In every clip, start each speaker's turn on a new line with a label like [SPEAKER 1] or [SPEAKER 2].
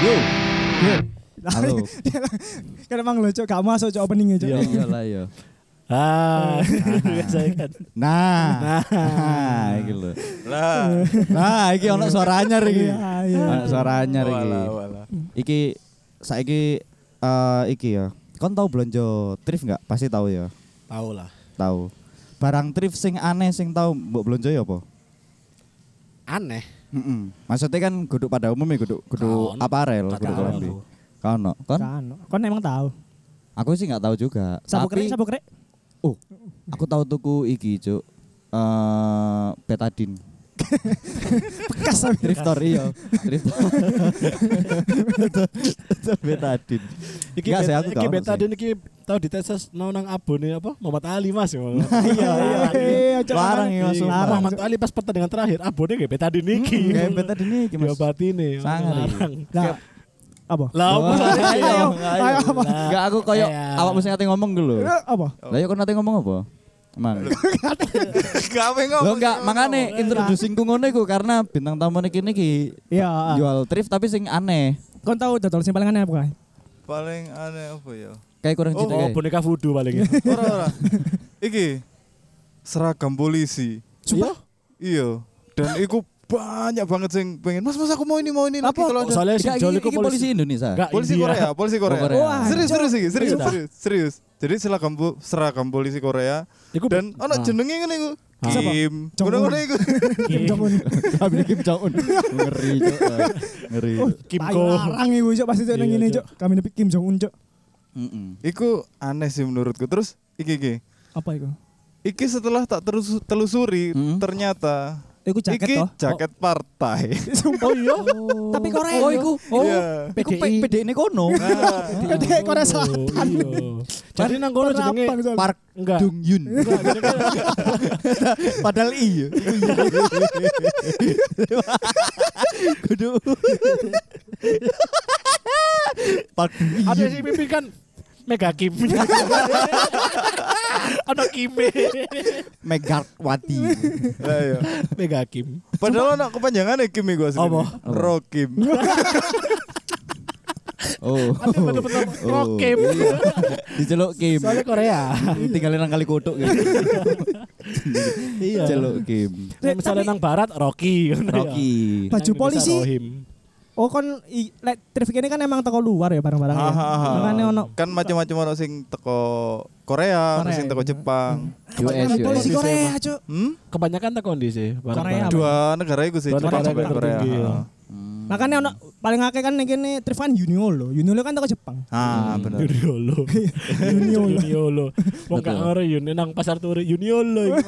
[SPEAKER 1] Yo.
[SPEAKER 2] Yo.
[SPEAKER 1] Halo.
[SPEAKER 2] Kan emang lo cok gak masuk cok openingnya cok.
[SPEAKER 1] Iya iyalah ya.
[SPEAKER 3] Ah, biasa kan.
[SPEAKER 1] Nah. Nah, iki lho.
[SPEAKER 4] Lah.
[SPEAKER 1] Nah, iki ono suara anyar iki.
[SPEAKER 2] Iya, iya.
[SPEAKER 1] Ono suara anyar iki.
[SPEAKER 4] Walah, walah.
[SPEAKER 1] Iki saiki eh iki ya. Kon tahu belanja thrift enggak? Pasti tahu ya.
[SPEAKER 3] Tahu lah.
[SPEAKER 1] Tahu. Barang thrift sing aneh sing tahu mbok belanja ya apa?
[SPEAKER 3] Aneh.
[SPEAKER 1] Heeh. Maksudnya kan kudu pada umumnya kudu kudu
[SPEAKER 3] Kaon.
[SPEAKER 1] aparel,
[SPEAKER 3] Gak
[SPEAKER 1] kudu
[SPEAKER 3] tahu
[SPEAKER 1] kelambi.
[SPEAKER 3] aku.
[SPEAKER 1] Kono. Kon?
[SPEAKER 2] Kan, kon emang tahu.
[SPEAKER 1] Aku sih nggak tahu juga.
[SPEAKER 2] Sabu
[SPEAKER 1] Tapi
[SPEAKER 2] krek, sabu krek.
[SPEAKER 1] oh, aku tahu tuku iki, Cuk. Eh betadin.
[SPEAKER 2] Bekas tapi.
[SPEAKER 1] Driftor iya. Driftor. betadin.
[SPEAKER 3] Iki
[SPEAKER 1] Enggak sih,
[SPEAKER 3] beta,
[SPEAKER 1] aku
[SPEAKER 3] iki
[SPEAKER 1] tahu
[SPEAKER 3] beta
[SPEAKER 1] sih.
[SPEAKER 3] din iki tahu ditetes nang nang abone apa? Muhammad Ali Mas. ya.
[SPEAKER 2] Iya, iya, iya.
[SPEAKER 1] Larang ya, Mas,
[SPEAKER 3] Iya. Muhammad Ali pas pertandingan terakhir abone kayak betadin iki.
[SPEAKER 1] Kayak betadin iki, Mas.
[SPEAKER 3] Diobati nih.
[SPEAKER 1] Sangar iki.
[SPEAKER 3] Larang.
[SPEAKER 2] Lah, apa?
[SPEAKER 3] Lah apa? Ayo.
[SPEAKER 1] ayo,
[SPEAKER 2] ayo, apa?
[SPEAKER 1] Enggak aku koyo
[SPEAKER 3] Ayo.
[SPEAKER 1] awak mesti ngate ngomong dulu.
[SPEAKER 2] Eh, Apa?
[SPEAKER 1] Lah ya kon nate ngomong apa? Emang.
[SPEAKER 4] Gawe ngomong.
[SPEAKER 1] Lo enggak, makane introducing ku ngono iku karena bintang tamu niki niki
[SPEAKER 2] Iya.
[SPEAKER 1] jual thrift tapi sing aneh.
[SPEAKER 2] Kon tahu dodol sing paling aneh apa?
[SPEAKER 4] Paling aneh apa ya?
[SPEAKER 1] Kayak kurang
[SPEAKER 4] Oh,
[SPEAKER 1] cinta
[SPEAKER 3] Oh,
[SPEAKER 1] kayak.
[SPEAKER 3] boneka voodoo paling. ya.
[SPEAKER 4] Ora ora. Iki seragam polisi.
[SPEAKER 3] Sumpah?
[SPEAKER 4] Iya. Dan iku banyak banget sing pengen. Mas, mas aku mau ini, mau ini.
[SPEAKER 2] Apa?
[SPEAKER 4] Lagi kalau ada.
[SPEAKER 3] Soalnya
[SPEAKER 1] iki,
[SPEAKER 3] iku
[SPEAKER 1] iki polisi Indonesia.
[SPEAKER 3] Enggak,
[SPEAKER 4] Polisi
[SPEAKER 3] India.
[SPEAKER 4] Korea, polisi Korea.
[SPEAKER 1] Oh, Korea.
[SPEAKER 2] Wah,
[SPEAKER 4] Serius, serius, iki, serius,
[SPEAKER 3] Sumpah.
[SPEAKER 4] serius, serius. Jadi seragam bu- seragam polisi Korea
[SPEAKER 3] Iku
[SPEAKER 4] dan ono
[SPEAKER 3] Ah.
[SPEAKER 4] jenenge ngene iku.
[SPEAKER 2] Siapa?
[SPEAKER 4] Kim.
[SPEAKER 2] Jong Un.
[SPEAKER 4] Ngono-ngono iku.
[SPEAKER 2] Kim Jong Un.
[SPEAKER 1] Kami Kim Jong Un. Ngeri, Cuk. Ngeri.
[SPEAKER 2] Oh,
[SPEAKER 3] Kimco.
[SPEAKER 2] Larang iku cok pasti nang
[SPEAKER 3] Iya,
[SPEAKER 2] ngene
[SPEAKER 3] Cok.
[SPEAKER 2] cok. Kami nepi Kim Jong Un cok.
[SPEAKER 1] Heeh.
[SPEAKER 4] Iku aneh sih menurutku. Terus iki iki.
[SPEAKER 2] Apa iku?
[SPEAKER 4] Iki setelah tak terus telusuri
[SPEAKER 1] Hmm.
[SPEAKER 4] ternyata
[SPEAKER 2] Iku jaket
[SPEAKER 4] iki
[SPEAKER 2] toh.
[SPEAKER 4] jaket partai.
[SPEAKER 3] Oh iya.
[SPEAKER 2] Tapi Korea.
[SPEAKER 1] Oh, iku. Oh,
[SPEAKER 4] Iya.
[SPEAKER 1] iku
[SPEAKER 3] PDI.
[SPEAKER 1] PDI ini kono.
[SPEAKER 4] Nah,
[SPEAKER 2] Gede Korea Selatan.
[SPEAKER 3] Iya. Jadi nang kono jenenge.
[SPEAKER 1] Park. Dung Yun. Padahal iya. Kudu. Park Dung Yun.
[SPEAKER 3] ada si pimpin kan Mega Kim. Ada Kime.
[SPEAKER 1] Megawati.
[SPEAKER 4] lah iya.
[SPEAKER 3] Mega Kim.
[SPEAKER 4] Padahal anak kepanjangan Kim iku asli.
[SPEAKER 3] Apa?
[SPEAKER 4] Rokim.
[SPEAKER 1] Oh.
[SPEAKER 3] Bener-bener Rokim.
[SPEAKER 1] iya. Diceluk Kim.
[SPEAKER 3] Soalnya Korea.
[SPEAKER 1] Tinggalin nang kali kutuk gitu.
[SPEAKER 3] Iya.
[SPEAKER 1] Celuk Kim.
[SPEAKER 3] Nah, misalnya nang barat Rocky.
[SPEAKER 1] Rocky.
[SPEAKER 2] Baju polisi. Oh kon i- lek traffic ini kan emang teko luar ya barang-barang ya. Makanya ono
[SPEAKER 4] Kan macam-macam ono sing teko Korea,
[SPEAKER 2] Korea,
[SPEAKER 4] sing teko
[SPEAKER 2] iya.
[SPEAKER 4] Jepang.
[SPEAKER 1] US,
[SPEAKER 2] polisi
[SPEAKER 1] US.
[SPEAKER 2] Korea cok.
[SPEAKER 4] Hmm?
[SPEAKER 3] Kebanyakan tak kondisi.
[SPEAKER 2] Korea.
[SPEAKER 4] Dua negara itu sih,
[SPEAKER 3] Dua
[SPEAKER 4] Jepang sama
[SPEAKER 3] yang
[SPEAKER 4] Korea.
[SPEAKER 2] Makanya ono paling akeh kan ning kene Trifan Uniolo. Uniolo kan teko Jepang.
[SPEAKER 4] Ah, benar.
[SPEAKER 3] Juniolo.
[SPEAKER 2] Uniolo.
[SPEAKER 3] Juniolo. Wong gak ngerti Yuni nang pasar turi Juniolo.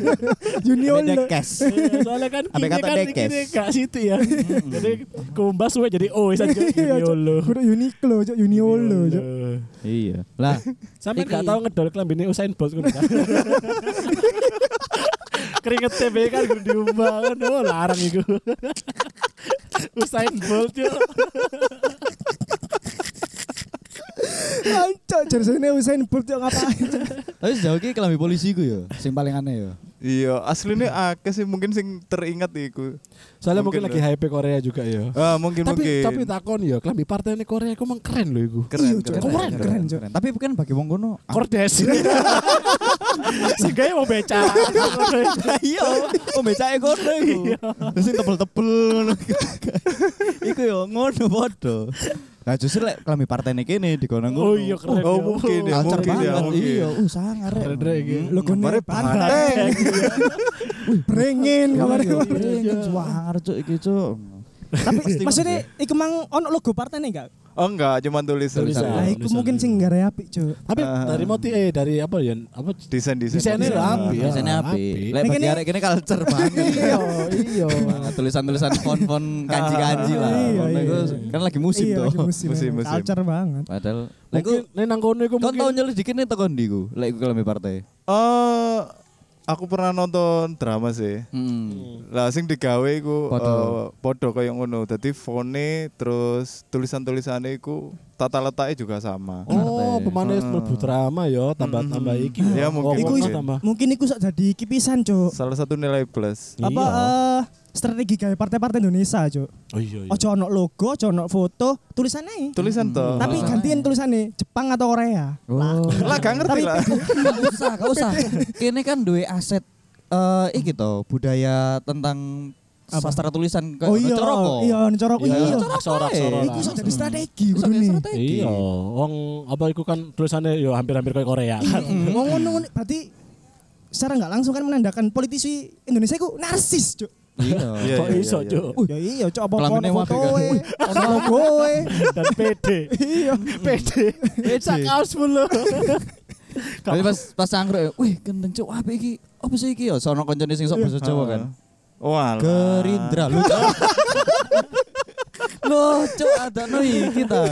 [SPEAKER 2] Uniolo.
[SPEAKER 1] Cash.
[SPEAKER 3] Iya, Soalnya kan kini
[SPEAKER 1] kata
[SPEAKER 3] kan
[SPEAKER 1] dekes.
[SPEAKER 3] ini gak situ ya. Jadi kumbas we jadi O saja
[SPEAKER 2] Iya, Cok.
[SPEAKER 3] Juniolo.
[SPEAKER 2] Kudu Uniqlo cok, Uniolo cok.
[SPEAKER 1] Iya. Lah, Iki.
[SPEAKER 3] gak tau ngedol klambine Usain Bolt ngono kan. Keringet TB kan kudu diubah kan. Oh, larang iku. Usain Bolt yo.
[SPEAKER 2] Ancok jerseyne Usain Bolt cok ngapain
[SPEAKER 1] tapi sejauh ini kelambi polisi ku ya, sing paling aneh ya.
[SPEAKER 4] Iya, aslinya akeh sih mungkin sing teringat iku.
[SPEAKER 3] Soalnya mungkin,
[SPEAKER 4] Mungkin
[SPEAKER 3] lagi hype Korea juga ya.
[SPEAKER 4] Ah, mungkin
[SPEAKER 3] Tapi
[SPEAKER 4] mungkin.
[SPEAKER 3] tapi takon ya, klambi partai ini Korea kok emang keren loh iku.
[SPEAKER 4] keren,
[SPEAKER 2] Iya, Cok.
[SPEAKER 4] keren,
[SPEAKER 2] Keren, keren, Cok.
[SPEAKER 1] Tapi bukan bagi wong kono. aku-
[SPEAKER 3] Kordes. Sehingga mau beca.
[SPEAKER 1] Iya, oh becake kono iku. Sing tebel-tebel ngono. Iku yo ngono padha. Nah justru lek kelambi partai ini kene di kono
[SPEAKER 3] Oh iya keren.
[SPEAKER 4] Oh,
[SPEAKER 3] ya.
[SPEAKER 4] mungkin ya,
[SPEAKER 1] Culture
[SPEAKER 4] mungkin ya, mungkin.
[SPEAKER 1] Iya, uh sangar.
[SPEAKER 3] Keren, iki.
[SPEAKER 2] Logo
[SPEAKER 4] Gambarnya
[SPEAKER 2] banteng.
[SPEAKER 4] Banteng.
[SPEAKER 2] Wih, brengin kamar.
[SPEAKER 1] Iya, pengen sangar cuk iki cuk.
[SPEAKER 2] Tapi maksudnya iku mang ono logo partai nih enggak?
[SPEAKER 4] Oh enggak, cuma tulis
[SPEAKER 3] Tulisan.
[SPEAKER 2] Nah, iku
[SPEAKER 3] tulisan
[SPEAKER 2] mungkin
[SPEAKER 3] itu.
[SPEAKER 2] sing gara apik cok.
[SPEAKER 3] Tapi
[SPEAKER 4] Ah.
[SPEAKER 3] dari motif eh dari apa ya? Apa. Desainnya
[SPEAKER 2] Desain.
[SPEAKER 3] lah api ya.
[SPEAKER 1] Biasanya api. Lek
[SPEAKER 2] Ini
[SPEAKER 1] bagi
[SPEAKER 2] kene-
[SPEAKER 1] arek kene culture banget.
[SPEAKER 3] Iya, iya.
[SPEAKER 1] Banget, Tulisan-tulisan font-font kanji-kanji lah.
[SPEAKER 2] Iya, iya.
[SPEAKER 1] kan lagi musim
[SPEAKER 2] Iya,
[SPEAKER 1] tuh.
[SPEAKER 2] musim.
[SPEAKER 4] Musim.
[SPEAKER 2] Culture banget.
[SPEAKER 1] Padahal lek
[SPEAKER 3] Mungkin nang kono iku
[SPEAKER 1] kon tau
[SPEAKER 3] mungkin
[SPEAKER 1] nyelidikin nih tekan ndi ku? Lek iku kelambi partai.
[SPEAKER 4] Eh, aku pernah nonton drama sih.
[SPEAKER 1] Hmm.
[SPEAKER 4] Lah sing digawe iku
[SPEAKER 1] Podo.
[SPEAKER 4] eh, podo kaya ngono. Dadi fone terus tulisan-tulisane iku tata letaknya juga sama.
[SPEAKER 3] Oh, pemanis
[SPEAKER 4] Heeh.
[SPEAKER 3] mlebu drama ya, tambah-tambah iki.
[SPEAKER 4] Ya, mungkin,
[SPEAKER 3] Oh,
[SPEAKER 2] Iku
[SPEAKER 4] mungkin.
[SPEAKER 3] tambah.
[SPEAKER 2] mungkin iku sak jadi kipisan cok.
[SPEAKER 4] Salah satu nilai plus.
[SPEAKER 2] Apa
[SPEAKER 3] Iya.
[SPEAKER 2] Strategi gawe partai-partai Indonesia, Cuk.
[SPEAKER 3] Oh iya iya.
[SPEAKER 2] Ojo ono logo, ojo ono foto, tulisan ae.
[SPEAKER 4] Tulisan toh.
[SPEAKER 2] Tapi
[SPEAKER 1] Ah.
[SPEAKER 2] gantiin tulisannya Jepang atau Korea.
[SPEAKER 1] Oh.
[SPEAKER 4] lah gak ngerti
[SPEAKER 2] Tapi-
[SPEAKER 4] lah.
[SPEAKER 1] Gak usah, gak usah. Kini kan duwe aset eh iki to, budaya tentang
[SPEAKER 2] Apa?
[SPEAKER 1] sastra tulisan ke
[SPEAKER 2] Oh iya,
[SPEAKER 1] Coroko.
[SPEAKER 2] iya, Coroko
[SPEAKER 3] Iya,
[SPEAKER 2] iya.
[SPEAKER 3] aksara-aksara
[SPEAKER 2] Iku iso
[SPEAKER 3] lah.
[SPEAKER 2] jadi strategi
[SPEAKER 1] kayak
[SPEAKER 2] kudune.
[SPEAKER 1] strategi.
[SPEAKER 3] Iya, wong apa iku kan tulisannya yo hampir-hampir kayak Korea kan.
[SPEAKER 2] Mau ngono ngono, berarti secara nggak langsung kan menandakan politisi Indonesia itu narsis, Cuk.
[SPEAKER 1] Iya.
[SPEAKER 4] Iya,
[SPEAKER 3] Kok
[SPEAKER 4] iya,
[SPEAKER 3] iso,
[SPEAKER 4] iya,
[SPEAKER 3] Cuk?
[SPEAKER 2] Ya iya, Cuk, apa
[SPEAKER 1] Kelaminnya
[SPEAKER 2] ono
[SPEAKER 1] wapi kan?
[SPEAKER 2] fotoe, ono logoe.
[SPEAKER 3] Dan pede.
[SPEAKER 2] Iya.
[SPEAKER 3] Pede. Sak kaos mulu.
[SPEAKER 1] Tapi pas pas angkruk, wih gendeng cuk, apa iki? Apa sih iki ya? Sono koncone sing sok basa Jawa kan.
[SPEAKER 4] Wah.
[SPEAKER 1] Gerindra lu. Loh, cuk ada no iki ta.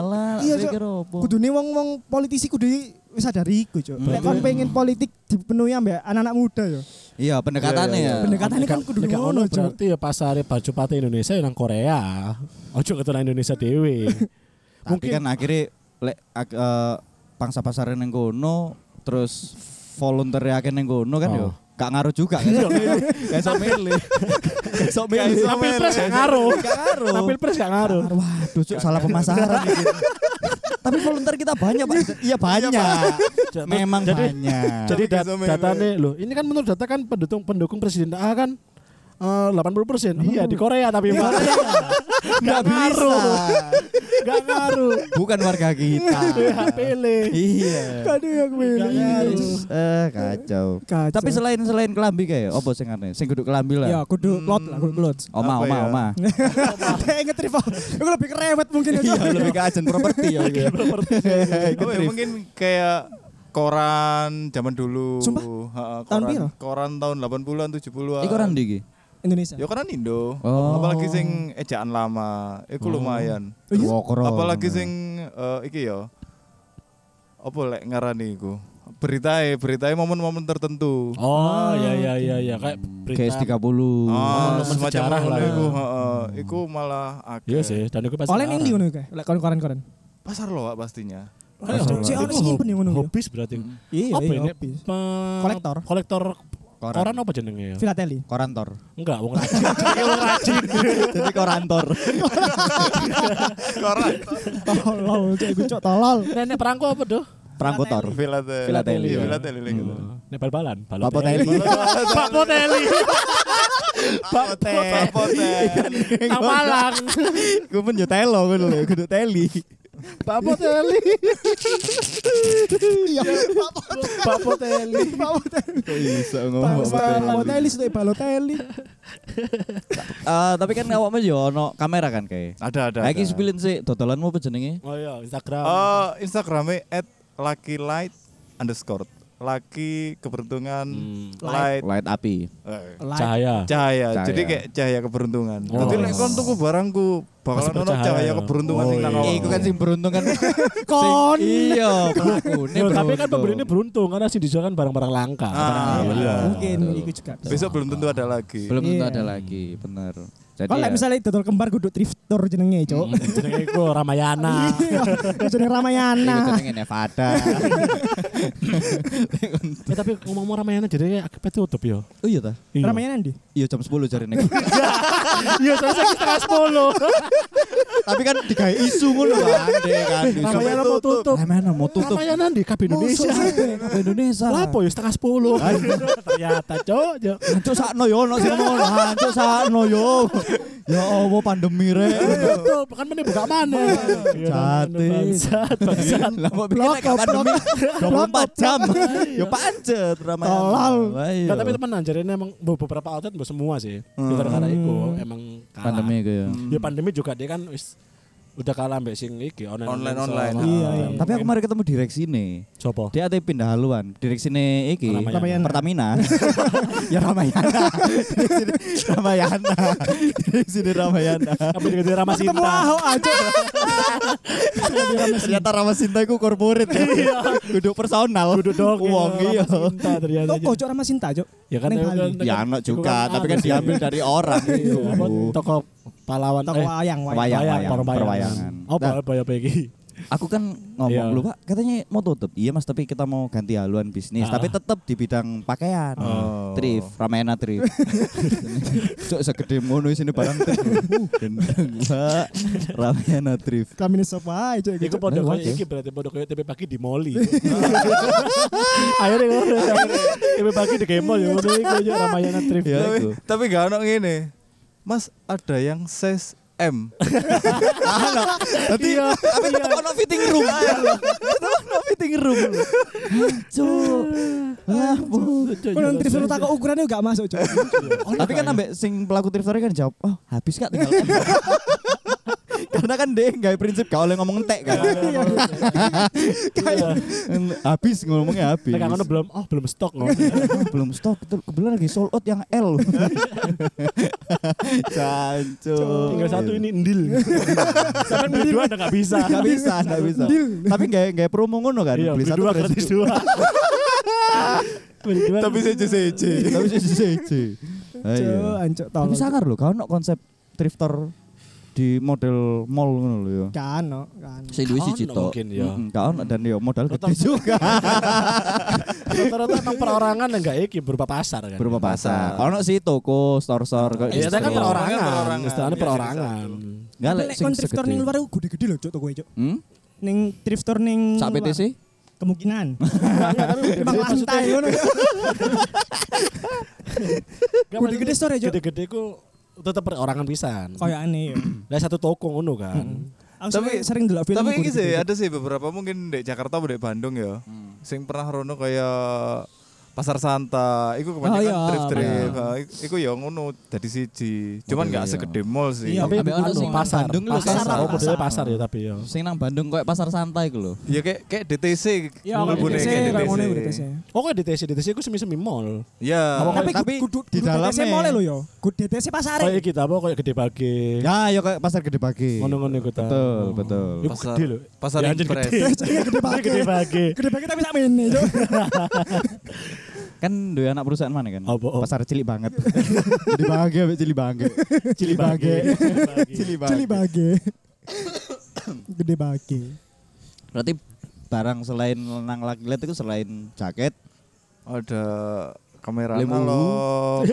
[SPEAKER 1] Alah,
[SPEAKER 2] Iya,
[SPEAKER 1] pikir opo.
[SPEAKER 2] Kudune wong-wong politisi kudu wis sadar iku, Cuk. Nek kon pengen politik dipenuhi ambek anak-anak muda ya.
[SPEAKER 1] Iya, pendekatannya ya.
[SPEAKER 2] Pendekatannya kan kudu ngono,
[SPEAKER 3] berarti ya pasare baju pate Indonesia yang nang Korea. Ojo keturunan Indonesia dewe.
[SPEAKER 1] Tapi kan akhirnya lek ak- eh, pangsa pasar neng kono terus volunteer akeh neng kono kan
[SPEAKER 3] Oh.
[SPEAKER 1] yo. Gak ngaruh juga kan. Gak iso milih. Gak iso milih.
[SPEAKER 3] Tampil pres gak ngaruh.
[SPEAKER 1] Gak ngaruh.
[SPEAKER 3] Pres gak ngaruh.
[SPEAKER 1] Waduh, cuk, salah pemasaran iki. Tapi volunteer kita banyak, Pak. Iya banyak. Memang
[SPEAKER 3] Jadi-
[SPEAKER 1] banyak.
[SPEAKER 3] Jadi
[SPEAKER 4] Tapi
[SPEAKER 3] dat
[SPEAKER 4] gak iso milih.
[SPEAKER 3] datanya loh, ini kan menurut data kan pendukung pendukung presiden A kan eh, 80 persen. Iya di Korea tapi Mbak.
[SPEAKER 1] Gak bisa.
[SPEAKER 3] Gak ngaruh.
[SPEAKER 1] Bukan warga kita.
[SPEAKER 3] Ya, pilih.
[SPEAKER 1] Iya.
[SPEAKER 2] Aduh yang milih.
[SPEAKER 1] Eh kacau.
[SPEAKER 2] Kacau.
[SPEAKER 1] Tapi selain selain kelambi kayak opo sing aneh? Sing kudu kelambi lah.
[SPEAKER 2] ya kudu lot lah, kudu lot.
[SPEAKER 1] Oma,
[SPEAKER 4] Apa
[SPEAKER 1] oma,
[SPEAKER 4] ya?
[SPEAKER 1] oma.
[SPEAKER 2] Kayak ngetrip. Iku lebih kerewet mungkin ya.
[SPEAKER 1] Iya, lebih ke agen properti ya. iya.
[SPEAKER 4] Oh, ya, mungkin kayak koran zaman dulu.
[SPEAKER 2] Sumpah?
[SPEAKER 4] Heeh,
[SPEAKER 2] Tahun
[SPEAKER 4] koran,
[SPEAKER 2] piro?
[SPEAKER 4] koran tahun 80-an 70-an.
[SPEAKER 1] Iku orang iki.
[SPEAKER 2] Indonesia.
[SPEAKER 4] Ya koran Indo.
[SPEAKER 1] Oh.
[SPEAKER 4] Apalagi sing ejaan lama, iku lumayan.
[SPEAKER 2] Oh, iya?
[SPEAKER 4] Apalagi sing eh, iki ya. Apa lek ngarani iku? Beritae, beritae momen-momen tertentu.
[SPEAKER 3] Oh iya iya iya iya kayak berita.
[SPEAKER 1] KS 30.
[SPEAKER 4] Ah,
[SPEAKER 3] momen
[SPEAKER 4] semacam
[SPEAKER 3] lah.
[SPEAKER 4] iku, heeh. Iku malah akeh.
[SPEAKER 3] Iya sih, dan itu pasti.
[SPEAKER 2] Oleh ning ndi ngono kae? Lek koran-koran.
[SPEAKER 4] Pasar loak pastinya.
[SPEAKER 2] Cuk, Si ono sing nyimpen yang ngono.
[SPEAKER 3] Hobis berarti.
[SPEAKER 2] Iya, iya. Kolektor.
[SPEAKER 3] Kolektor
[SPEAKER 1] Koran.
[SPEAKER 3] koran apa jenenge ya?
[SPEAKER 2] Filateli.
[SPEAKER 1] Korantor.
[SPEAKER 3] Enggak, wong rajin. Wong rajin.
[SPEAKER 1] Jadi korantor.
[SPEAKER 4] Koran.
[SPEAKER 2] Tolol, cuk iku cuk tolol.
[SPEAKER 3] Nenek perangko apa doh?
[SPEAKER 1] Perangkotor.
[SPEAKER 4] Filateli.
[SPEAKER 1] Filateli,
[SPEAKER 4] Iya,
[SPEAKER 1] ya.
[SPEAKER 4] filateli gitu.
[SPEAKER 3] Nek bal-balan,
[SPEAKER 1] Pak Poteli.
[SPEAKER 3] Pak Poteli.
[SPEAKER 4] Pak Pak Potel.
[SPEAKER 3] Nang Malang.
[SPEAKER 1] Gue pun yo telo ngono lho, kudu teli.
[SPEAKER 3] Pak Poteli.
[SPEAKER 2] Iya,
[SPEAKER 3] Pak Poteli.
[SPEAKER 2] Pak Poteli.
[SPEAKER 1] Kok
[SPEAKER 2] Pak Poteli sudah Balotelli.
[SPEAKER 1] Eh, tapi kan awakmu yo ono kamera kan kayak.
[SPEAKER 4] Ada ada.
[SPEAKER 1] Lagi
[SPEAKER 4] ada.
[SPEAKER 1] sepilin sih dodolanmu apa jenenge?
[SPEAKER 3] Oh iya, Instagram.
[SPEAKER 4] Eh, Instagramnya at light Lucky keberuntungan
[SPEAKER 3] Hmm.
[SPEAKER 4] light,
[SPEAKER 1] Light api.
[SPEAKER 4] eh,
[SPEAKER 3] Cahaya.
[SPEAKER 4] cahaya.
[SPEAKER 1] Cahaya.
[SPEAKER 4] Jadi kayak cahaya keberuntungan.
[SPEAKER 3] Oh.
[SPEAKER 4] Jadi lek kon tuku barangku bakalan ono
[SPEAKER 3] bercahaya.
[SPEAKER 4] cahaya keberuntungan
[SPEAKER 3] Oh,
[SPEAKER 4] sing nang
[SPEAKER 3] iya.
[SPEAKER 1] Iku kan sing beruntung kan.
[SPEAKER 2] Kon.
[SPEAKER 1] Sing- Iya,
[SPEAKER 3] tapi kan
[SPEAKER 1] beruntung.
[SPEAKER 3] pembeli ini beruntung karena sih dijual kan barang-barang langka.
[SPEAKER 4] Ah,
[SPEAKER 3] Barang-
[SPEAKER 4] benar.
[SPEAKER 3] iya.
[SPEAKER 2] Mungkin iku juga.
[SPEAKER 4] Besok belum tentu ada lagi.
[SPEAKER 1] Belum tentu
[SPEAKER 2] Iya.
[SPEAKER 1] ada lagi, bener. Jadi
[SPEAKER 2] Kalau
[SPEAKER 1] ya,
[SPEAKER 2] misalnya dodol kembar kudu thriftor jenenge, Cuk.
[SPEAKER 3] Jenenge iku Ramayana.
[SPEAKER 2] Iya, jenenge Ramayana.
[SPEAKER 1] iku jenenge Nevada.
[SPEAKER 3] Eh tapi ngomong-ngomong Ramayana jadi akibat tutup yo.
[SPEAKER 1] Oh iya ta?
[SPEAKER 3] Iya.
[SPEAKER 2] Ramayana ndi?
[SPEAKER 1] Iya jam 10 jarine.
[SPEAKER 3] Iya, soalnya saya setengah sepuluh.
[SPEAKER 1] Tapi kan digawe isu ngono kan, kan.
[SPEAKER 3] Ramayana mau tutup.
[SPEAKER 1] Ramayana mau tutup.
[SPEAKER 3] Ramayana di KB Indonesia.
[SPEAKER 1] Kabeh Indonesia.
[SPEAKER 3] Lapo ya setengah sepuluh. Ternyata cok. cok.
[SPEAKER 1] Hancur sakno yo ono sing ngono. Hancur sakno yo. Ya Allah pandemi rek.
[SPEAKER 3] Tutup kan meneh buka mana.
[SPEAKER 1] Jati.
[SPEAKER 3] Bangsat.
[SPEAKER 1] Lah mau bikin nek pandemi 24 jam. Yo pancet Ramayana.
[SPEAKER 2] Tolol.
[SPEAKER 3] Nggak, tapi teman jadi emang beberapa outlet mbak semua sih. Gara-gara itu emang kalah.
[SPEAKER 1] pandemi iku ya.
[SPEAKER 3] Ya pandemi juga dia kan wis udah kalah mbak sing iki online
[SPEAKER 4] Online,
[SPEAKER 3] so-
[SPEAKER 4] online.
[SPEAKER 2] Iya, iya.
[SPEAKER 1] Tapi aku mari ketemu direksi nih.
[SPEAKER 3] Sopo?
[SPEAKER 1] Dia ada pindah haluan. Direksine iki
[SPEAKER 3] Ramayana.
[SPEAKER 1] Pertamina. ya Ramayana. Direksine Ramayana. Direksine Ramayana.
[SPEAKER 3] Apa diganti Rama
[SPEAKER 2] Ketemu? Ahok aja.
[SPEAKER 1] Ternyata Ramasinta iku corporate ya. Kudu personal.
[SPEAKER 3] Kudu dong.
[SPEAKER 1] Wong iya.
[SPEAKER 3] Ternyata.
[SPEAKER 2] Toko Cuk Ramasinta, Cuk.
[SPEAKER 3] Ya kan ya kan-
[SPEAKER 1] Ya
[SPEAKER 3] kan-
[SPEAKER 1] anak juga, tapi kan diambil dari orang.
[SPEAKER 3] Iya. Toko pahlawan
[SPEAKER 2] Toko
[SPEAKER 3] eh,
[SPEAKER 2] wayang, wayang.
[SPEAKER 1] Wayang, wayang,
[SPEAKER 3] perwayangan. Apa
[SPEAKER 1] Nah.
[SPEAKER 3] apa ya iki?
[SPEAKER 1] aku kan ngomong
[SPEAKER 3] Iya.
[SPEAKER 1] lu Pak, katanya mau tutup. Iya Mas, tapi kita mau ganti haluan bisnis,
[SPEAKER 3] Ah.
[SPEAKER 1] tapi tetap di bidang pakaian.
[SPEAKER 4] Oh.
[SPEAKER 1] Trif, Ramayana Trif. Cuk segede mono sini barang trif. Uh, gendeng, Pak. Ramayana Trif.
[SPEAKER 2] Kami ini sapa aja
[SPEAKER 3] Iku podo
[SPEAKER 1] Nah,
[SPEAKER 3] koyo iki berarti podo koyo TP pagi di Moli. Akhirnya ngono. TP pagi di Kemol ya ngono iku yo Ramayana Trip.
[SPEAKER 1] Ya,
[SPEAKER 4] tapi,
[SPEAKER 1] iku.
[SPEAKER 4] tapi gak ono ngene. Mas, ada yang size M.
[SPEAKER 1] Tapi tapi tetep ono fitting room. Tetep ono fitting room. Cuk. Lah, Bu.
[SPEAKER 2] Kalau disuruh takut ukurannya gak masuk cok.
[SPEAKER 1] Tapi kan ambek sing pelaku thrift store kan jawab, "Oh, habis Kak tinggal." M." Karena kan dia nggak prinsip gak oleh ngomong entek kan.
[SPEAKER 3] Kayak
[SPEAKER 1] habis ngomongnya habis.
[SPEAKER 3] Nek ngono belum oh belum stok ngono.
[SPEAKER 1] Oh, belum stok betul kebetulan lagi sold out yang L Cancu
[SPEAKER 3] Tinggal satu ini ndil. Sampai beli dua udah gak bisa.
[SPEAKER 1] Gak bisa, gak bisa Tapi gak, gak promo ngono kan
[SPEAKER 3] Iya,
[SPEAKER 1] Beli satu gratis
[SPEAKER 3] dua.
[SPEAKER 4] Tapi seje-seje.
[SPEAKER 1] Tapi sih sih sih
[SPEAKER 2] Cok, ancok
[SPEAKER 1] Tapi sangar loh Kau konsep thrifter di model mall ngono lho ya
[SPEAKER 2] Kan, no, kan.
[SPEAKER 1] Sing duwe siji
[SPEAKER 3] Ono
[SPEAKER 1] tok.
[SPEAKER 3] mungkin, ya.
[SPEAKER 1] Ono dan yo modal gede juga
[SPEAKER 3] Rata-rata emang perorangan yang gak iki berupa pasar kan.
[SPEAKER 1] berupa pasar. Ono sih toko, store-store kayak
[SPEAKER 3] Iya,
[SPEAKER 1] gitu.
[SPEAKER 3] tapi kan perorangan. Istilahnya
[SPEAKER 4] Iya,
[SPEAKER 3] perorangan.
[SPEAKER 1] Enggak lek sing
[SPEAKER 2] store ning luar gede-gede lho cok toko cok.
[SPEAKER 1] Hmm?
[SPEAKER 2] Ning thrift store ning
[SPEAKER 1] Sak
[SPEAKER 2] luar.
[SPEAKER 1] PTC?
[SPEAKER 2] Kemungkinan.
[SPEAKER 3] Enggak,
[SPEAKER 2] Emang lantai ngono.
[SPEAKER 3] Gak,
[SPEAKER 2] Gede-gede store ya, Cok.
[SPEAKER 3] Gede-gede ku tetep perorangan pisan.
[SPEAKER 2] Kayak aneh ya.
[SPEAKER 3] Lah satu toko ngono kan.
[SPEAKER 2] Aku
[SPEAKER 4] Tapi-
[SPEAKER 2] sering delok film
[SPEAKER 4] Tapi ini sih ada sih beberapa mungkin di Jakarta atau di Bandung ya. Sing pernah rono kayak Pasar Santa, iku kebanyakan
[SPEAKER 2] Oh, iya,
[SPEAKER 4] thrift-thrift.
[SPEAKER 1] bener.
[SPEAKER 4] Ah, ik- Iku ya ngono dadi siji. Cuman
[SPEAKER 1] Model
[SPEAKER 4] nggak
[SPEAKER 1] iya.
[SPEAKER 4] segede mall sih.
[SPEAKER 2] Iya,
[SPEAKER 3] Tapi
[SPEAKER 1] ono sing
[SPEAKER 3] pasar.
[SPEAKER 1] Bandung lho,
[SPEAKER 3] pasar.
[SPEAKER 2] pasar.
[SPEAKER 3] Oh, modelnya pasar ya tapi ya.
[SPEAKER 1] Sing nang Bandung kayak pasar santai iku lho.
[SPEAKER 4] Ya kayak kayak DTC.
[SPEAKER 2] Iya, DTC ngono
[SPEAKER 4] DTC.
[SPEAKER 2] iku DTC.
[SPEAKER 3] Oh, kayak DTC, DTC ku semi-semi mall.
[SPEAKER 4] Ya.
[SPEAKER 3] Apa
[SPEAKER 2] Tapi
[SPEAKER 1] tapi di
[SPEAKER 2] kudu DTC mall lho yo. Kudu DTC pasare.
[SPEAKER 3] Kayak kita apa kayak gede bagi.
[SPEAKER 1] Ya, yo kayak pasar gede pagi.
[SPEAKER 3] Ngono-ngono iku ta.
[SPEAKER 1] Betul, betul.
[SPEAKER 3] Iku
[SPEAKER 4] Pasar-
[SPEAKER 3] gede lho.
[SPEAKER 4] Pasar
[SPEAKER 3] Ya, gede.
[SPEAKER 2] Gede banget.
[SPEAKER 3] Gede
[SPEAKER 2] banget tapi sak mene.
[SPEAKER 1] Kan duwe anak perusahaan mana kan?
[SPEAKER 3] Apa, oh?
[SPEAKER 1] Pasar cilik banget. Jadi bahagia cilik banget. Cilik banget. Cilik
[SPEAKER 2] Cili bage. Gede bage.
[SPEAKER 1] Berarti barang selain nang laki lihat itu selain jaket,
[SPEAKER 4] Ada kamera analog.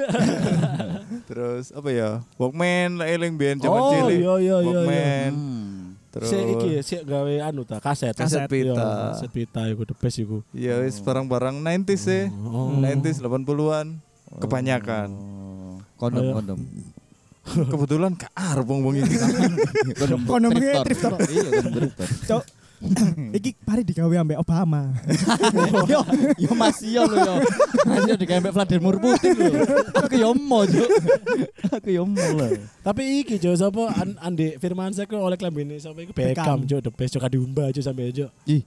[SPEAKER 4] Terus apa ya? Walkman lah eling biyen zaman
[SPEAKER 3] Oh,
[SPEAKER 4] cilik.
[SPEAKER 3] iya, iya, iya, iya.
[SPEAKER 4] Walkman.
[SPEAKER 1] hmm.
[SPEAKER 4] Terus
[SPEAKER 3] Si iki si gawe anu ta, kaset.
[SPEAKER 4] Kaset pita.
[SPEAKER 3] Iya, Kaset pita iku the best iku.
[SPEAKER 4] ya wis barang-barang 90s sih.
[SPEAKER 3] Oh.
[SPEAKER 4] 90s 80-an. Kebanyakan.
[SPEAKER 1] Oh. kondom
[SPEAKER 3] Ayo.
[SPEAKER 1] kondom.
[SPEAKER 4] Kebetulan gak arep wong-wong iki.
[SPEAKER 1] kondom
[SPEAKER 2] Kondomnya
[SPEAKER 1] thrifter.
[SPEAKER 2] thrifter.
[SPEAKER 1] Iya, kondom thrifter.
[SPEAKER 2] Iki pari digawe ambek Obama.
[SPEAKER 1] yo, yo masih yo lo yo. Masih yo digawe mbek Vladimir Putin lho. Aku yo mo, Juk. Aku yo mo lah.
[SPEAKER 3] Tapi iki Jo sapa An- Andi Firmansyah ku oleh klambine sapa iku Beckham. Jo the best Jo diumba Jo sampe Jo.
[SPEAKER 1] Ih.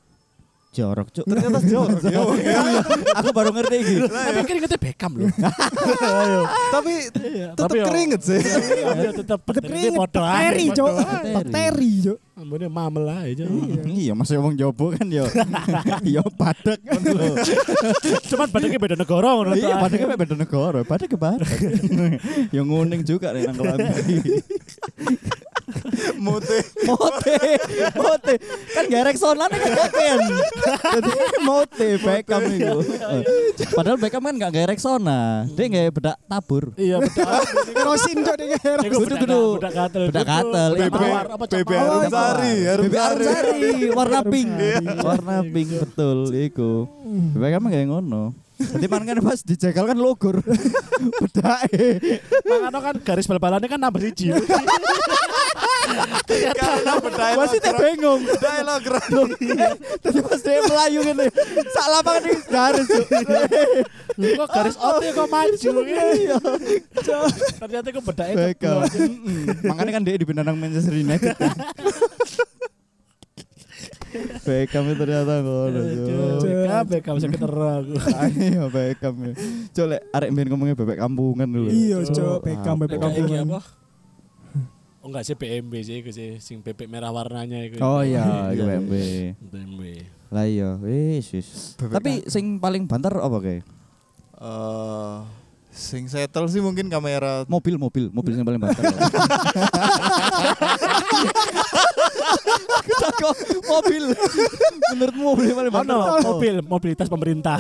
[SPEAKER 1] Jorok, Cuk.
[SPEAKER 4] Ternyata jorok ya.
[SPEAKER 1] Aku baru ngerti iki.
[SPEAKER 3] Tapi keringetnya Beckham loh. Ayo.
[SPEAKER 4] Tapi
[SPEAKER 3] Iya, yo-
[SPEAKER 4] keringet sih.
[SPEAKER 3] Iya tetep
[SPEAKER 2] Tetep
[SPEAKER 3] bakterinya
[SPEAKER 2] keringet. cok.
[SPEAKER 3] ae.
[SPEAKER 2] Bakteri cok.
[SPEAKER 3] Ambune mamel ae Jo.
[SPEAKER 1] Iya, masih ngomong jobo kan yo. Yo padek.
[SPEAKER 3] Cuman badannya beda negara ngono
[SPEAKER 1] Iya,
[SPEAKER 3] ta.
[SPEAKER 1] padeknya beda negara, padek ke badak. Yo nguning juga nih nang kelambi.
[SPEAKER 4] Mute.
[SPEAKER 1] Mote, mote. Kan gak Rexona nih kan kakean. Jadi mote Beckham itu. Padahal Beckham kan gak gak Rexona. Dia gak bedak tabur.
[SPEAKER 3] Iya betul.
[SPEAKER 2] Kerosin cok deh.
[SPEAKER 3] Iku
[SPEAKER 1] Kudu,
[SPEAKER 3] bedak bedak katel.
[SPEAKER 1] Bedak katel,
[SPEAKER 3] Bedak
[SPEAKER 1] iya.
[SPEAKER 4] Bebe. Harum
[SPEAKER 2] iya.
[SPEAKER 4] Sari, Harum Sari.
[SPEAKER 1] Warna pink.
[SPEAKER 2] Sari.
[SPEAKER 1] Warna pink betul iku. Beckham gak ngono. Man kan pas dijegal kan logur. Bedake.
[SPEAKER 3] Makanya kan garis bal-balannya kan nambah siji.
[SPEAKER 4] Karena.
[SPEAKER 1] Masih teh bingung.
[SPEAKER 4] Dialog
[SPEAKER 1] Tadi pas dia melayu gini. Sak lapangan ini garis.
[SPEAKER 3] Kok garis ote kok maju
[SPEAKER 1] Iya.
[SPEAKER 3] Ternyata kok.
[SPEAKER 1] Mm-mm. Makanya kan dia dipindahkan Manchester United. Beckham itu ternyata ngono.
[SPEAKER 3] Beckham, Beckham saya keterang.
[SPEAKER 1] Ayo Beckham. ya. Lek arek mbien ngomongnya bebek kampungan dulu.
[SPEAKER 2] Iya cok. Beckham bebek kampungan.
[SPEAKER 3] apa? Oh enggak sih PMB sih iku sih sing bebek merah warnanya iku.
[SPEAKER 1] Oh iya, iku BMB.
[SPEAKER 3] PMB.
[SPEAKER 1] Lah iya, wis wis. Tapi sing paling banter apa kayak?
[SPEAKER 4] Eh, Sing settle sih mungkin kamera
[SPEAKER 1] Mobil, mobil, mobil yang paling banter. Kok mobil. Menurutmu mobil yang paling banter?
[SPEAKER 3] Ono
[SPEAKER 1] apa?
[SPEAKER 3] mobil mobilitas pemerintah.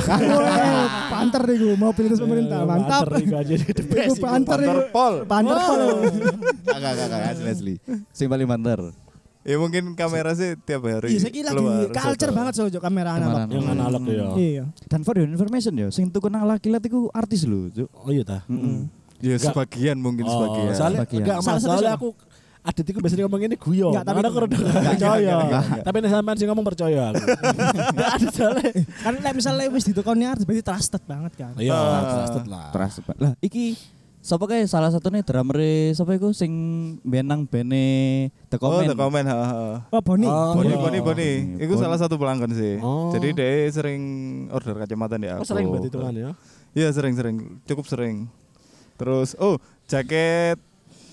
[SPEAKER 2] Nih gue mobilitas pemerintah mantap
[SPEAKER 3] Banter iku aja
[SPEAKER 2] Iku
[SPEAKER 3] iku.
[SPEAKER 2] Banter iku
[SPEAKER 4] pol.
[SPEAKER 2] banter pol
[SPEAKER 1] Enggak, enggak, enggak, asli asli. Sing paling banter.
[SPEAKER 4] Ya mungkin kamera sih tiap hari.
[SPEAKER 2] iya saya lagi
[SPEAKER 4] keluar,
[SPEAKER 2] culture banget sojo kamera analog
[SPEAKER 3] Yang analog ya.
[SPEAKER 2] iya
[SPEAKER 1] Dan for your information ya, sing tuku nang laki-laki iku artis lho.
[SPEAKER 3] Oh iya ta.
[SPEAKER 1] Heeh.
[SPEAKER 4] Ya sebagian mungkin
[SPEAKER 3] Oh,
[SPEAKER 4] sebagian.
[SPEAKER 3] soalnya
[SPEAKER 1] Sebagian.
[SPEAKER 3] enggak
[SPEAKER 2] Salah
[SPEAKER 3] mas,
[SPEAKER 2] satu
[SPEAKER 3] soalnya
[SPEAKER 2] siapa?
[SPEAKER 3] aku Adit itu biasanya ngomong ini guyon.
[SPEAKER 2] Enggak, tapi-
[SPEAKER 3] Tapi aku rada percaya. Tapi nek sampean sing ngomong percaya aku. Enggak ada soalnya.
[SPEAKER 2] kan lek misalnya wis ditukoni artis berarti trusted banget kan
[SPEAKER 3] Iya,
[SPEAKER 4] Ah.
[SPEAKER 3] trusted lah.
[SPEAKER 1] Terus lah iki Sapa kae salah satu nih drummer sapa iku sing benang bene The
[SPEAKER 4] Oh,
[SPEAKER 1] Comment.
[SPEAKER 4] the comment, ha, ha.
[SPEAKER 2] oh Boni
[SPEAKER 3] Oh,
[SPEAKER 4] Boni,
[SPEAKER 3] iya.
[SPEAKER 4] Boni, Boni.
[SPEAKER 1] Boni.
[SPEAKER 4] salah satu pelanggan sih.
[SPEAKER 3] Oh.
[SPEAKER 4] Jadi dia sering order kacamata di aku.
[SPEAKER 3] Oh sering berarti hitungan ya.
[SPEAKER 4] Iya sering sering, cukup sering. Terus, oh jaket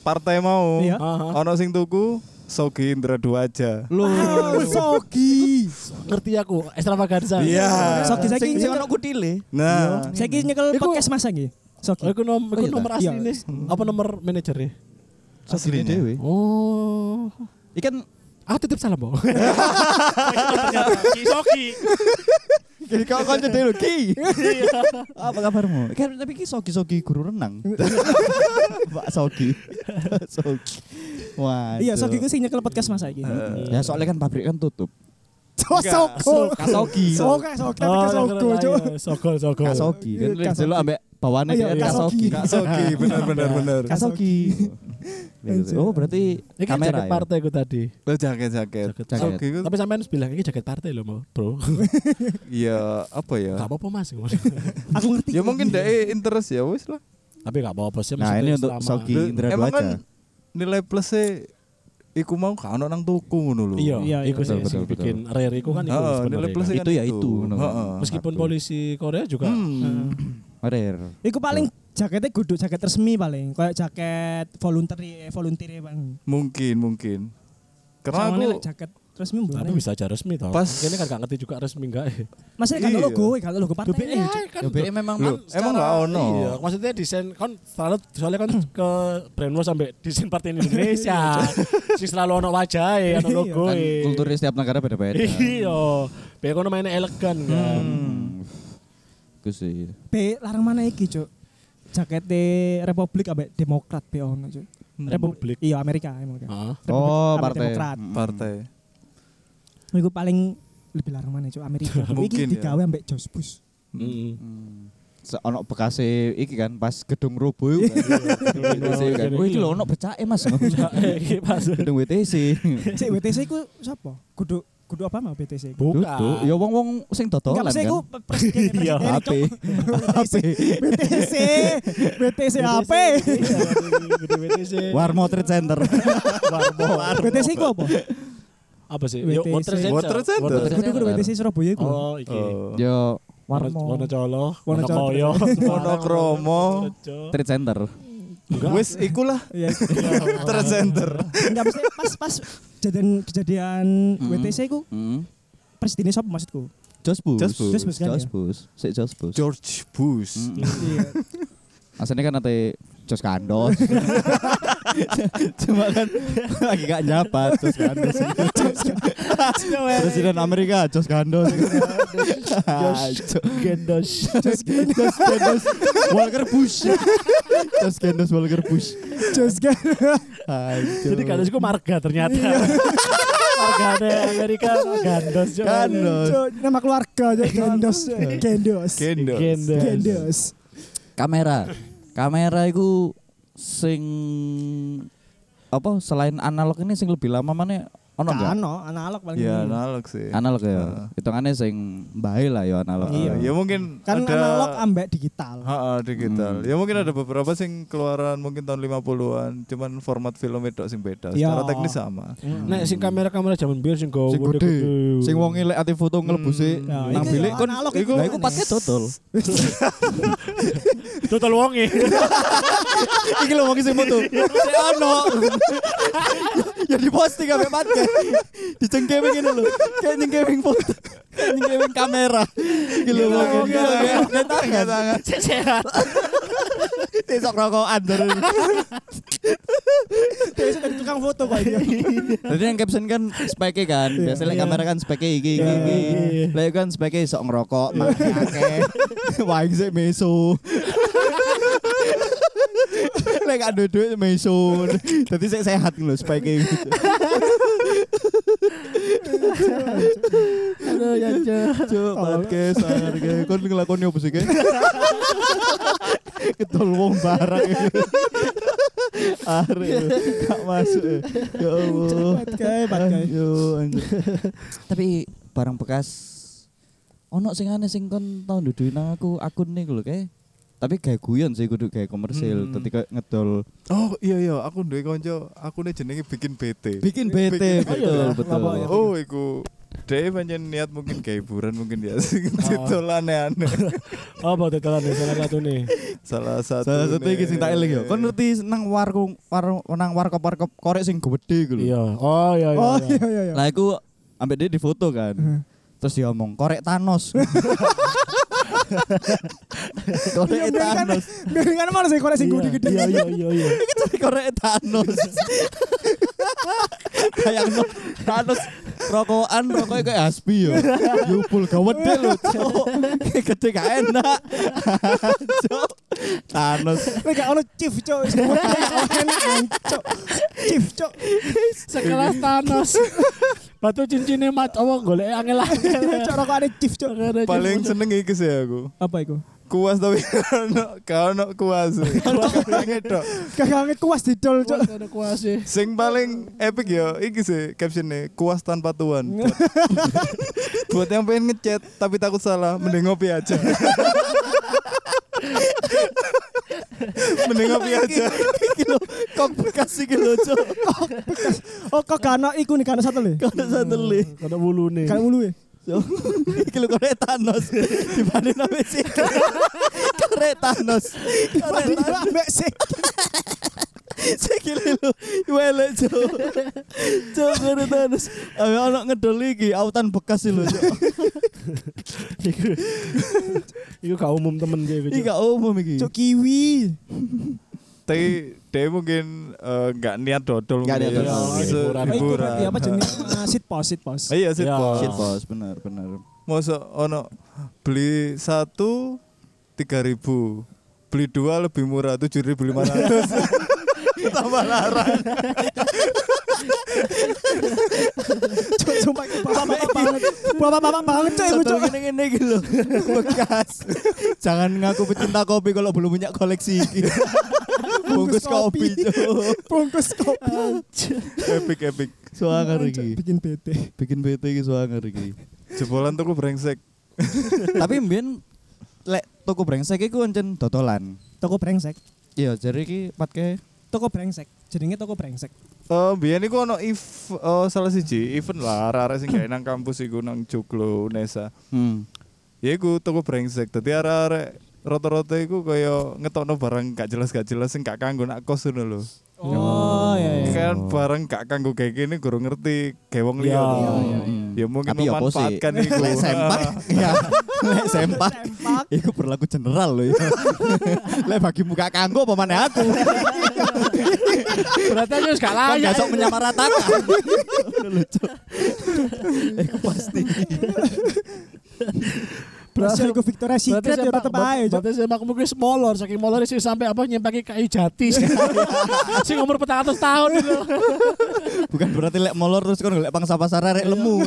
[SPEAKER 4] partai mau,
[SPEAKER 2] Iya.
[SPEAKER 3] Aha.
[SPEAKER 4] ono sing tuku, Sogi Indra dua aja.
[SPEAKER 1] Lu
[SPEAKER 2] Oh, Sogi
[SPEAKER 3] Ngerti aku, extravaganza.
[SPEAKER 4] Iya.
[SPEAKER 2] Sogi saya
[SPEAKER 1] sing ono kutile.
[SPEAKER 4] Nah,
[SPEAKER 2] saya kira nyekel podcast masa nggih Sogi
[SPEAKER 3] Oh, iku nom, iku
[SPEAKER 1] iya,
[SPEAKER 3] nomor
[SPEAKER 2] iya.
[SPEAKER 3] asli nih. Apa nomor manajernya?
[SPEAKER 1] Asline
[SPEAKER 4] Aslinya.
[SPEAKER 1] dhewe.
[SPEAKER 3] Oh.
[SPEAKER 1] Ikan
[SPEAKER 3] Aku titip salam, Bo. Soki.
[SPEAKER 1] Jadi kau konco dhewe Ki. Apa kabarmu? Kan tapi ki sogi-sogi guru renang. Pak Sogi. Sogi. Wah.
[SPEAKER 2] iya Sogi ku sing nyekel podcast masa iki
[SPEAKER 1] Ya soalnya kan pabrik kan tutup.
[SPEAKER 2] Soko
[SPEAKER 1] Kak Sogi.
[SPEAKER 2] Oh, Kak Sogi tapi Kak Soko Cuk.
[SPEAKER 3] Soko, Soko.
[SPEAKER 1] Kak Sogi kan dulu ambek bawane
[SPEAKER 2] Oh, iya. Kak
[SPEAKER 1] Sogi,
[SPEAKER 4] benar benar benar.
[SPEAKER 1] Kak Sogi. Oh berarti
[SPEAKER 3] Ini
[SPEAKER 1] kamera
[SPEAKER 3] jaket
[SPEAKER 1] ya.
[SPEAKER 3] partai ku tadi.
[SPEAKER 4] Oh, jaket jaket.
[SPEAKER 3] Jaket.
[SPEAKER 4] Sogi itu,
[SPEAKER 3] Tapi sampean bilang ini jaket partai loh, Mo, Bro.
[SPEAKER 4] iya apa ya?
[SPEAKER 3] Gak apa-apa, Mas.
[SPEAKER 2] Aku ngerti
[SPEAKER 4] Ya mungkin dia interest ya wis lah.
[SPEAKER 3] Tapi gak apa-apa sih.
[SPEAKER 1] Nah ini untuk
[SPEAKER 4] Loh,
[SPEAKER 1] Indra
[SPEAKER 4] Emang kan nilai plusnya Iku mau kan ono nang tuku ngono lho.
[SPEAKER 3] Iya,
[SPEAKER 2] Iya,
[SPEAKER 3] iku
[SPEAKER 2] iya.
[SPEAKER 3] sih
[SPEAKER 1] Betul,
[SPEAKER 3] sing
[SPEAKER 1] betul,
[SPEAKER 3] bikin rare iku kan iku
[SPEAKER 4] Heeh,
[SPEAKER 3] sebenarnya
[SPEAKER 4] nilai
[SPEAKER 3] kan.
[SPEAKER 1] Itu
[SPEAKER 4] kan
[SPEAKER 1] ya itu, kan.
[SPEAKER 4] Heeh.
[SPEAKER 3] Meskipun polisi Korea juga
[SPEAKER 1] Rare.
[SPEAKER 2] Iku paling jaketnya kudu jaket resmi paling, kayak jaket voluntary volunteer bang.
[SPEAKER 4] Mungkin mungkin. Karena aku
[SPEAKER 2] jaket resmi
[SPEAKER 3] tapi
[SPEAKER 2] belum.
[SPEAKER 3] bisa aja resmi toh.
[SPEAKER 4] Pas-
[SPEAKER 3] Ini kan gak ngerti juga resmi enggak ya.
[SPEAKER 2] Masih kan
[SPEAKER 4] Iya.
[SPEAKER 2] logo, kan logo partai.
[SPEAKER 3] Kan
[SPEAKER 1] Ya BE memang
[SPEAKER 4] Loh, emang nggak ono?
[SPEAKER 3] Iya, maksudnya desain kan selalu soalnya kan ke brainwash sampai desain partai Indonesia. sing selalu ono wajah ono
[SPEAKER 2] Iya,
[SPEAKER 3] logo.
[SPEAKER 1] kan kulturnya setiap negara beda-beda.
[SPEAKER 3] Iya. Kono mainnya elegan kan.
[SPEAKER 1] Hmm. Iku sih.
[SPEAKER 2] B larang mana iki, Cuk? Jakete Republik ambek Demokrat be ono, Cuk.
[SPEAKER 3] Republik.
[SPEAKER 2] Iya, Amerika emang. kan.
[SPEAKER 3] Ah.
[SPEAKER 2] Republik
[SPEAKER 1] Oh, partai.
[SPEAKER 2] Demokrat.
[SPEAKER 1] Mm.
[SPEAKER 4] partai.
[SPEAKER 2] Iku paling lebih larang mana, Cuk? Amerika. Iki
[SPEAKER 4] Mungkin ya.
[SPEAKER 2] digawe ambek George Bush.
[SPEAKER 3] Mm.
[SPEAKER 1] Hmm. Se- ono bekase iki kan pas gedung robo iku kan. Gedung WTC kan.
[SPEAKER 3] Iya.
[SPEAKER 1] Oh iki lho ono becake Mas.
[SPEAKER 3] Iki pas.
[SPEAKER 1] Gedung WTC.
[SPEAKER 2] Sik WTC iku sapa? Kudu kudu apa mau BTC?
[SPEAKER 3] Bukan.
[SPEAKER 1] Ya wong-wong sing
[SPEAKER 2] Enggak
[SPEAKER 1] dodolan
[SPEAKER 2] bisa
[SPEAKER 1] kan.
[SPEAKER 2] iku presiden presiden
[SPEAKER 1] HP. HP.
[SPEAKER 2] BTC BTC HP
[SPEAKER 3] WTC.
[SPEAKER 1] Warmo Trade Center.
[SPEAKER 2] BTC iku apa?
[SPEAKER 3] Apa sih? Yo, Water Center.
[SPEAKER 4] Water Center.
[SPEAKER 2] Kudu kudu BTC Surabaya iku.
[SPEAKER 3] Oh, iki.
[SPEAKER 4] Oh.
[SPEAKER 1] Yo
[SPEAKER 2] Warmo.
[SPEAKER 3] Wonocolo,
[SPEAKER 2] Wonocolo.
[SPEAKER 3] Wonokoyo,
[SPEAKER 4] Wonokromo.
[SPEAKER 1] Trade Center.
[SPEAKER 4] Wis ikulah
[SPEAKER 2] Iya.
[SPEAKER 4] tercenter.
[SPEAKER 2] Enggak bisa pas pas kejadian kejadian
[SPEAKER 1] Hmm.
[SPEAKER 2] WTC iku
[SPEAKER 1] Hmm.
[SPEAKER 2] presidennya siapa maksudku?
[SPEAKER 1] Jos Bus.
[SPEAKER 4] Jos Bus.
[SPEAKER 2] Jos Bus kan ya?
[SPEAKER 1] Jos Bus. Sik Jos Bus.
[SPEAKER 4] George Bush.
[SPEAKER 1] Mm.
[SPEAKER 2] Iya.
[SPEAKER 1] Aslinya kan ate Jos Kandos. Cuma kan lagi gak nyapa Jos Kandos. Presiden Amerika Jos Kandos. Jos
[SPEAKER 3] Gendos.
[SPEAKER 1] Jos Kandos. Walker Bush. Jos Kandos Walker Bush.
[SPEAKER 2] Jos kan.
[SPEAKER 3] Jadi Gandos itu marga ternyata. marga ada Amerika Gandos.
[SPEAKER 1] Gandos.
[SPEAKER 2] Nama keluarga aja Gendos. Gendos.
[SPEAKER 4] Gendos.
[SPEAKER 3] Gendos.
[SPEAKER 2] Gendos.
[SPEAKER 1] Kamera. Kamera itu sing apa selain analog ini sing lebih lama mana ono enggak?
[SPEAKER 2] Ano, analog paling.
[SPEAKER 4] Ya analog sih.
[SPEAKER 1] Analog ya.
[SPEAKER 4] Heeh.
[SPEAKER 1] Hitungannya sing bae lah ya analog.
[SPEAKER 2] Iya.
[SPEAKER 4] Ya mungkin
[SPEAKER 2] Kan
[SPEAKER 4] ada
[SPEAKER 2] analog ambek digital.
[SPEAKER 4] Ha, digital.
[SPEAKER 1] Hmm.
[SPEAKER 4] Ya mungkin ada beberapa sing keluaran mungkin tahun 50-an, cuman format film itu sing beda.
[SPEAKER 2] Ya.
[SPEAKER 4] Secara teknis sama.
[SPEAKER 3] Nek sing kamera-kamera zaman biar sing go
[SPEAKER 1] Sing gede. Sing wong ngelek ati foto ngelebusi
[SPEAKER 4] Hmm.
[SPEAKER 2] Ya,
[SPEAKER 1] nang bilik
[SPEAKER 2] ya
[SPEAKER 1] kon
[SPEAKER 2] analog
[SPEAKER 1] iku lah iku pakai total.
[SPEAKER 3] total wonge.
[SPEAKER 1] Iki lho wong sing foto. Ono. Ya di posting ambek pakai. Dicengkeming ngene lho. Kayak nyengkeming foto. Nyiapin kamera.
[SPEAKER 4] Iya,
[SPEAKER 1] mungkin
[SPEAKER 4] iya, iya.
[SPEAKER 1] Gak tangan.
[SPEAKER 4] tangan.
[SPEAKER 3] Sehat.
[SPEAKER 1] Besok rokokan terus.
[SPEAKER 2] Biasa dari tukang foto dia.
[SPEAKER 1] Jadi yang caption kan speke kan. Biasanya
[SPEAKER 3] Iya.
[SPEAKER 1] kamera kan speke iki iki iki.
[SPEAKER 3] Iya.
[SPEAKER 1] Lah iku kan speke sok ngerokok, makan akeh. Sik meso. Lek gak duduk meso. Dadi sik sehat lho speke iki.
[SPEAKER 3] Aduh ya
[SPEAKER 1] Cuk, podcast harga. Kon ngelakoni apa sih, Kek? Ketol wong barang. Arek lho, gak masuk. ya. Ya Allah.
[SPEAKER 2] Pat kae, pat kae.
[SPEAKER 1] Yo, anjir. Tapi barang bekas ono sing aneh sing kon tau nduduhi nang aku akun nih lho kayak tapi kayak guyon sih kudu kayak komersil
[SPEAKER 4] Hmm.
[SPEAKER 1] kayak ngedol
[SPEAKER 4] Oh iya iya, aku duwe kanca, aku nih jenenge bikin BT.
[SPEAKER 1] bikin
[SPEAKER 4] Bikin-
[SPEAKER 1] betul
[SPEAKER 3] iya,
[SPEAKER 1] betul
[SPEAKER 3] apa?
[SPEAKER 4] Oh, iku Dia pancen niat mungkin kayak hiburan mungkin ya sing aneh-aneh.
[SPEAKER 3] Oh, bawa tetelan nih salah satu nih.
[SPEAKER 4] Salah satu.
[SPEAKER 1] salah satu iki sing tak eling yo kon ngerti nang warung war nang warkop warkop korek sing gede gitu
[SPEAKER 3] Iya. Oh iya iya.
[SPEAKER 2] Oh
[SPEAKER 3] iya.
[SPEAKER 2] iya iya iya.
[SPEAKER 1] lah iku ambek dia difoto kan terus dia ngomong korek Thanos korek
[SPEAKER 2] Iya, biarin kan-
[SPEAKER 1] Thanos
[SPEAKER 2] biarin kan mana sih korek sing
[SPEAKER 3] Iya,
[SPEAKER 2] gede-gede.
[SPEAKER 3] Iya iya iya iya.
[SPEAKER 1] Iki korek Thanos kayak no, Thanos rokokan rokoknya kayak Hasbi yo yupul gawat deh lu gede gak enak cok Thanos
[SPEAKER 2] gak ono chief cok. Chief cok.
[SPEAKER 3] Sekelas Thanos. Batu cincinnya mat apa golek angel-angel.
[SPEAKER 2] Cok rokokane chief cok.
[SPEAKER 4] Paling seneng iki sih aku.
[SPEAKER 2] Apa iku?
[SPEAKER 4] Kuas tapi ono gak ono kuas. Kuas.
[SPEAKER 2] Kagak kuas didol cok.
[SPEAKER 3] Ada kuasi.
[SPEAKER 4] Sing paling epic ya iki sih captionnya kuas tanpa tuan. Buat yang pengen ngechat tapi takut salah, mending ngopi aja. Mending ngopi aja.
[SPEAKER 1] iki lho kok bekas iki lho cok
[SPEAKER 2] Oh kok ono iku nih lho.
[SPEAKER 1] li
[SPEAKER 3] Kada bulu nih.
[SPEAKER 2] Gak mulu ya.
[SPEAKER 1] Cok, iki lho korek Thanos dibanding sampe sih korek Thanos korek
[SPEAKER 2] Dibanding ambek sik.
[SPEAKER 1] Sikile lu welek cok. Cok karo Thanos. Ayo ono ngedol iki autan bekas sih lho cok.
[SPEAKER 3] Iku Iku gak umum temen
[SPEAKER 1] Iki
[SPEAKER 3] gitu.
[SPEAKER 1] gak umum iki.
[SPEAKER 2] Cok kiwi.
[SPEAKER 4] Tapi dia mungkin eh, nggak niat dodol
[SPEAKER 1] Nggak niat
[SPEAKER 4] ya.
[SPEAKER 1] dodol.
[SPEAKER 4] Se-
[SPEAKER 3] Hiburan.
[SPEAKER 2] Iku
[SPEAKER 4] hiburan.
[SPEAKER 2] berarti apa jenis Ah, sit post sit post.
[SPEAKER 4] Ah, Iya sih
[SPEAKER 3] Ya.
[SPEAKER 4] bos.
[SPEAKER 1] Shit bos, bener bener.
[SPEAKER 4] Masa ono beli satu tiga ribu, beli dua lebih murah tujuh ribu lima ratus. Tambah larang.
[SPEAKER 2] Sumpah iku bapak-bapak banget. Bapak-bapak banget cok iku
[SPEAKER 1] gini gini gitu loh. Bekas. Jangan ngaku pecinta kopi kalau belum punya koleksi iki. Bungkus kopi.
[SPEAKER 2] Bungkus kopi.
[SPEAKER 4] epic epic.
[SPEAKER 1] Suangar iki.
[SPEAKER 2] Bikin bete.
[SPEAKER 1] Bikin bete iki suangar iki.
[SPEAKER 4] Jebolan tuku brengsek.
[SPEAKER 1] Tapi mbien lek toko brengsek iku encen dodolan.
[SPEAKER 2] Toko brengsek.
[SPEAKER 1] Iya, jadi iki patke
[SPEAKER 2] Toko brengsek. Jenenge toko brengsek.
[SPEAKER 4] Eh biyen iku ono if eh, salah siji event lah arek-arek sing gawe nang kampus iku nang Joglo Unesa.
[SPEAKER 1] hmm.
[SPEAKER 4] Ya iku toko brengsek. Dadi arek-arek rata-rata iku kaya ngetokno barang gak jelas gak jelas sing gak kanggo nak kos ngono lho.
[SPEAKER 2] Oh iya iya.
[SPEAKER 4] Kan barang gak kanggo kayak gini guru ngerti kayak wong liya.
[SPEAKER 3] Ya,
[SPEAKER 4] tuh.
[SPEAKER 3] iya,
[SPEAKER 2] iya.
[SPEAKER 4] Ya mungkin
[SPEAKER 1] Tapi ya
[SPEAKER 4] memanfaatkan iku.
[SPEAKER 1] Lek sempak, ya. Lek sempak, itu berlaku general loh ya. Lek bagi muka kanggo apa mana aku?
[SPEAKER 3] Berarti aku gak
[SPEAKER 1] Kan
[SPEAKER 3] layak.
[SPEAKER 1] besok menyamaratakan. Lucu. Iku pasti.
[SPEAKER 2] Berarti iku Victoria Secret ya tetep ae cok.
[SPEAKER 3] Berarti semakmu kuwi molor saking molor sih sampai apa nyempaki kayu jati. Sing umur 400 tahun itu.
[SPEAKER 1] Bukan berarti lek molor terus kan lek pangsa pasar rek lemu.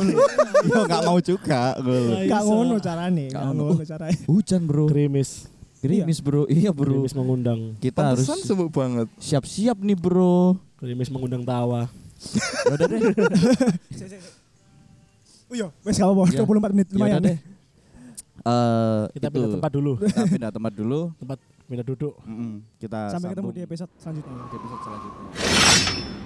[SPEAKER 1] Yo enggak mau juga. ngono.
[SPEAKER 2] Gak ngono carane,
[SPEAKER 1] Gak
[SPEAKER 2] gak
[SPEAKER 1] ngono.
[SPEAKER 2] carane.
[SPEAKER 1] Hujan bro.
[SPEAKER 3] Gerimis.
[SPEAKER 1] Gerimis bro. Iya bro.
[SPEAKER 3] Gerimis mengundang.
[SPEAKER 1] Kita harus
[SPEAKER 4] sibuk banget.
[SPEAKER 1] siap-siap nih bro.
[SPEAKER 3] Gerimis mengundang tawa.
[SPEAKER 1] Ya Udah deh.
[SPEAKER 2] Oh iya, wes gak apa-apa,
[SPEAKER 1] Ya.
[SPEAKER 2] 24 menit
[SPEAKER 1] Ya
[SPEAKER 2] lumayan.
[SPEAKER 1] deh. Eh,
[SPEAKER 3] Kita
[SPEAKER 1] itu.
[SPEAKER 3] pindah tempat dulu.
[SPEAKER 1] Kita pindah tempat dulu.
[SPEAKER 3] Tempat pindah duduk.
[SPEAKER 1] Mm-mm. Kita
[SPEAKER 2] Sampai ketemu
[SPEAKER 1] sambung
[SPEAKER 2] di episode selanjutnya.
[SPEAKER 1] di episode selanjutnya.